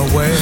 away.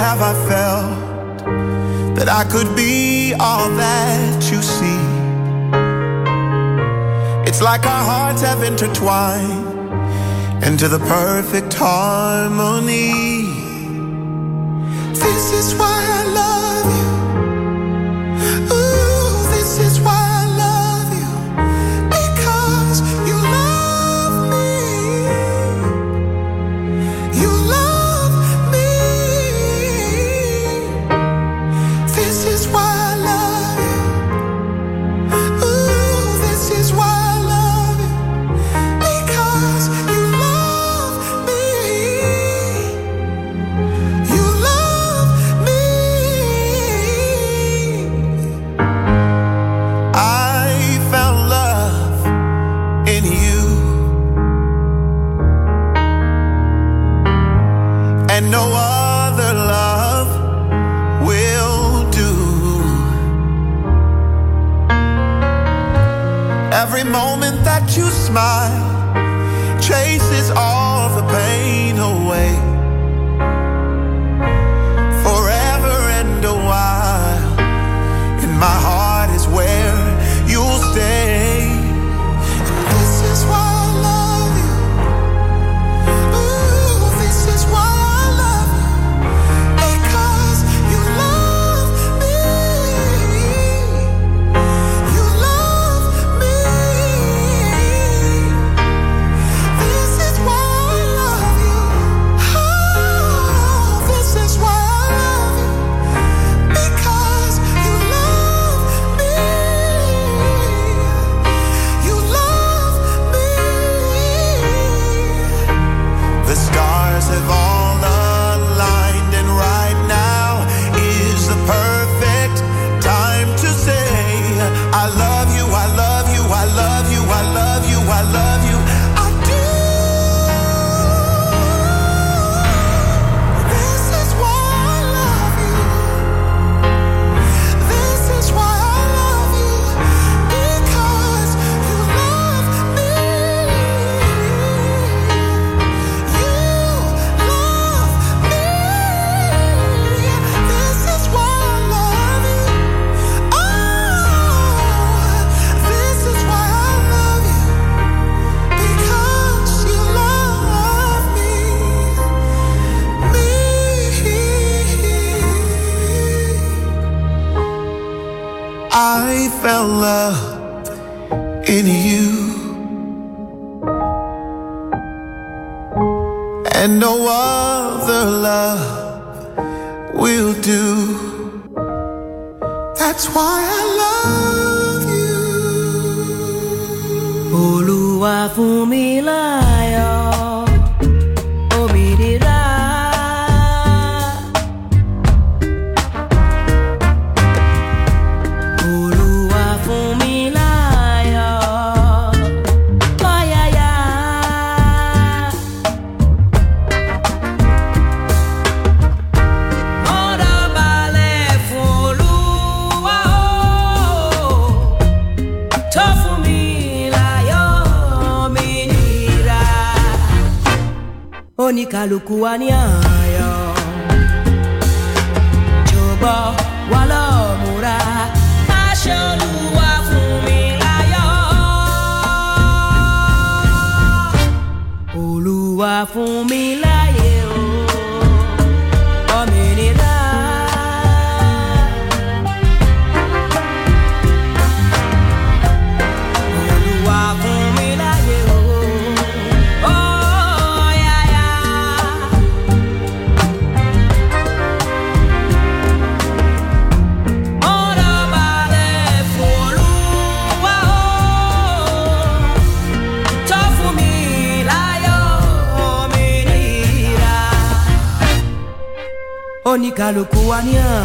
have I felt that I could be all that you see? It's like our hearts have intertwined into the perfect harmony. This is why I love. you smile. That's why I love you. Olúwa fún mi láàyè. katika lukuwa nyayo jobo walomura aṣoluwa fún mi láyọ̀ olúwa fún mi láyọ̀. Car le coanien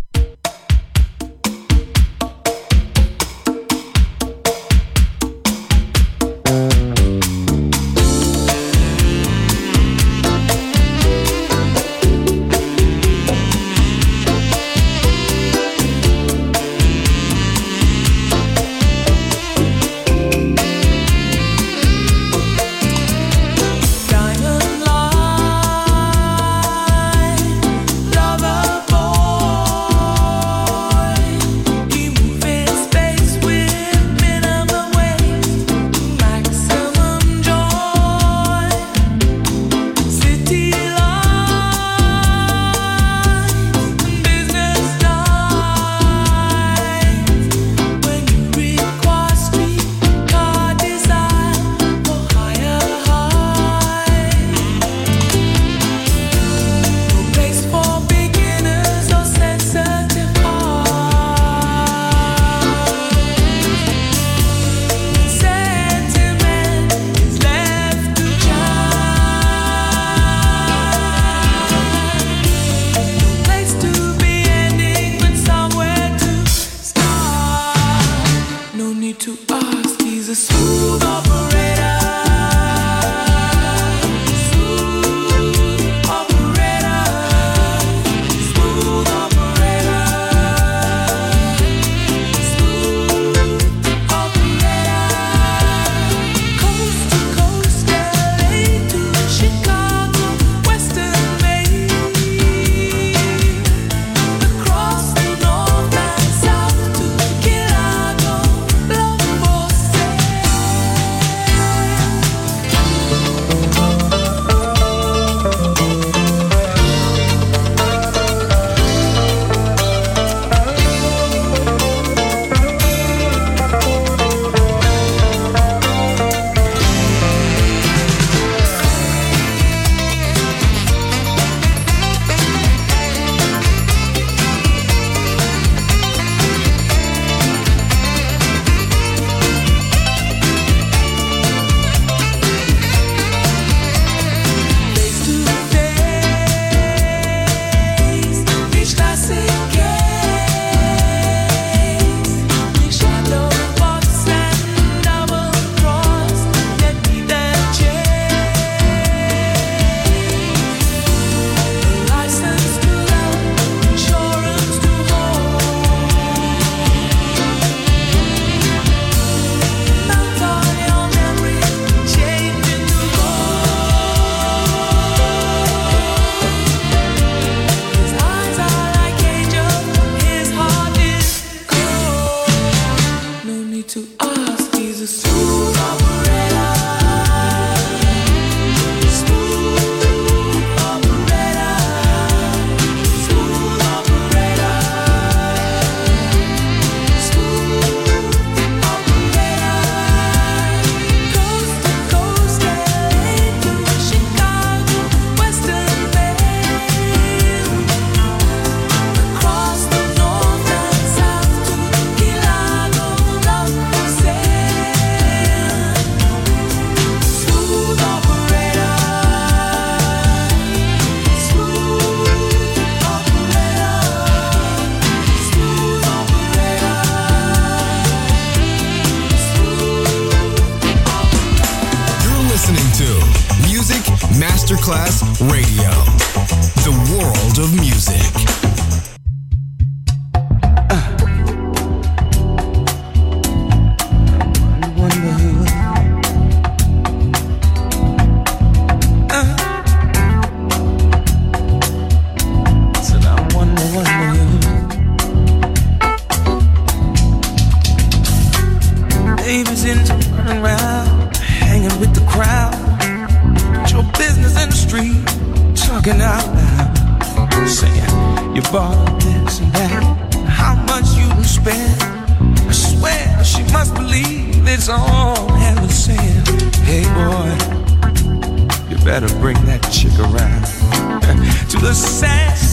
chick around to the sad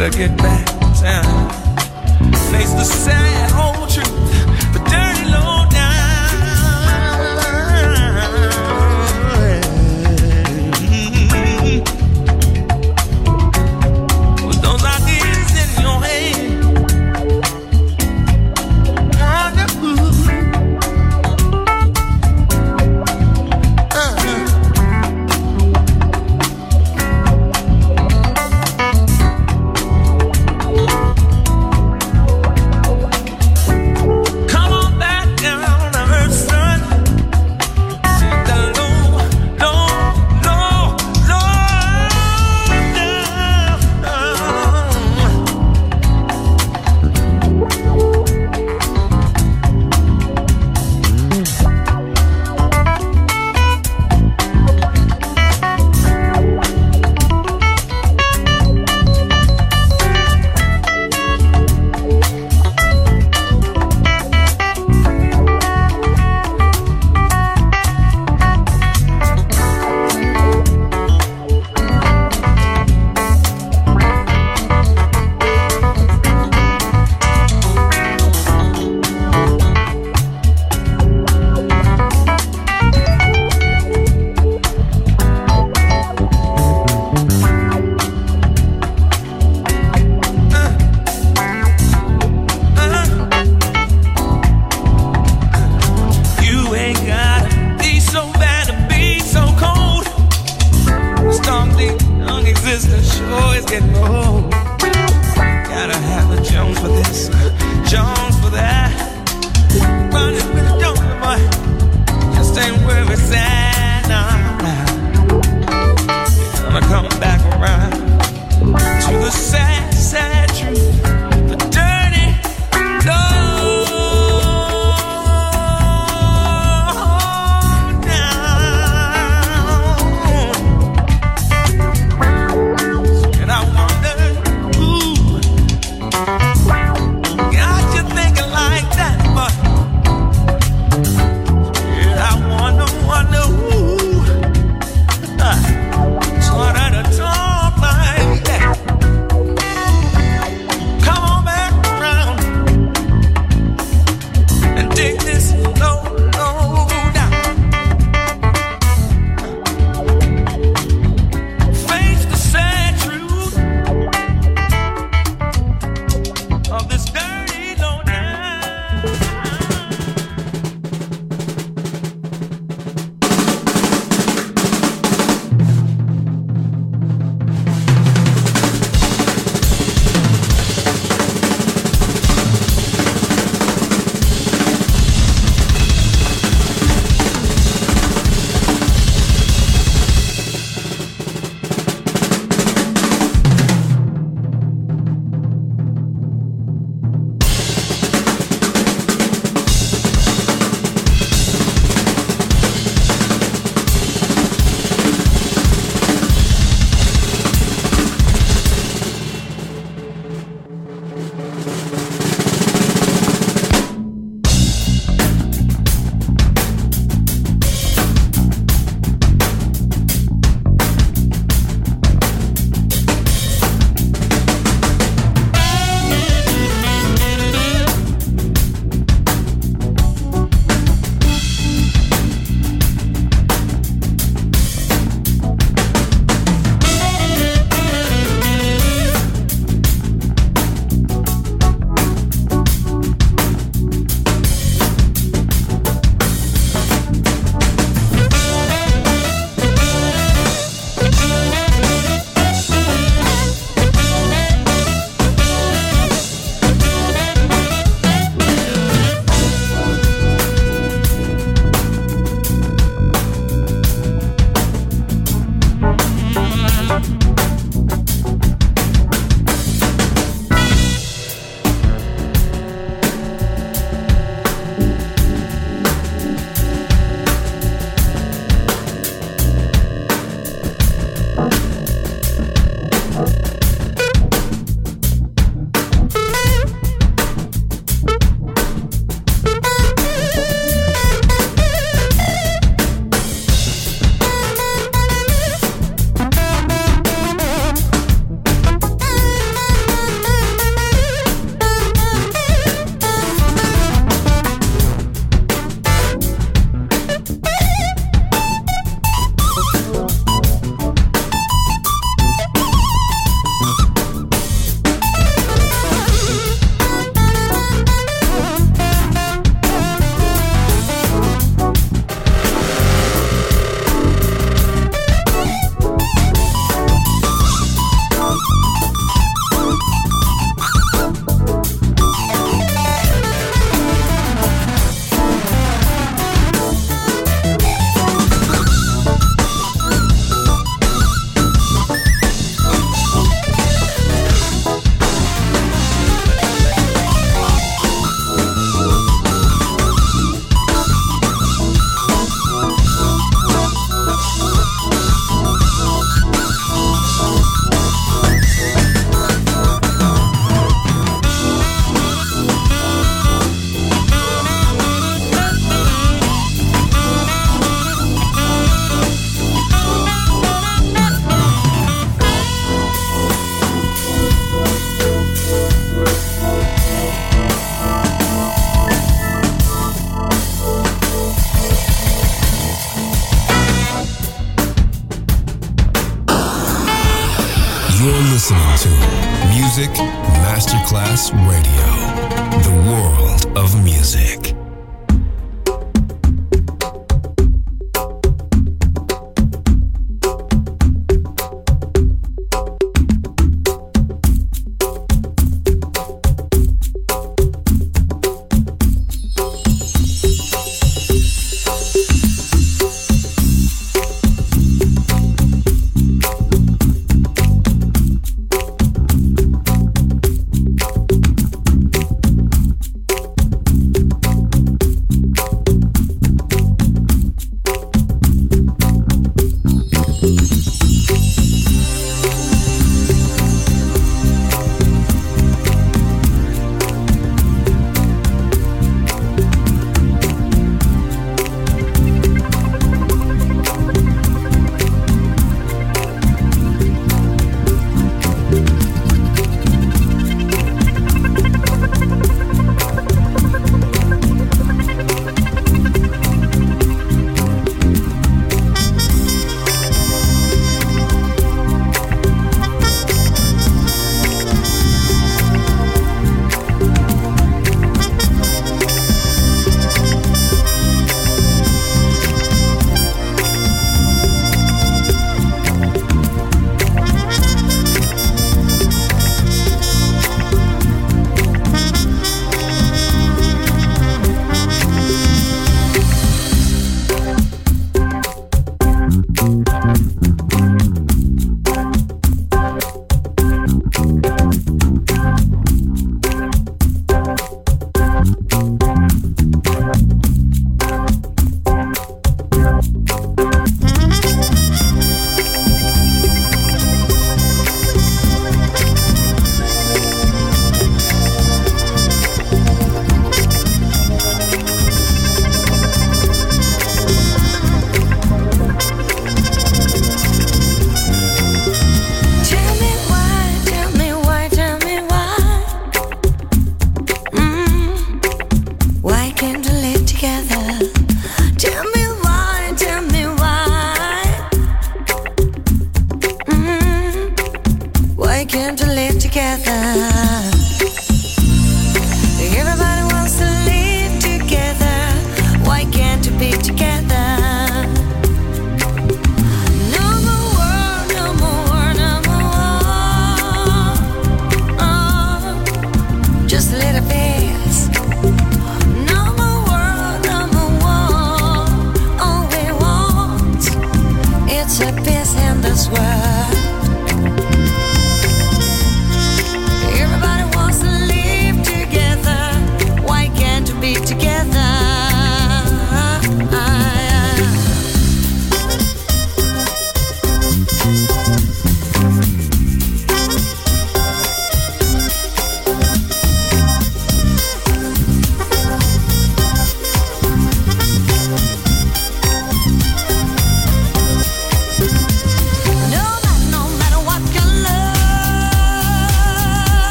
better get back down. face the sad home.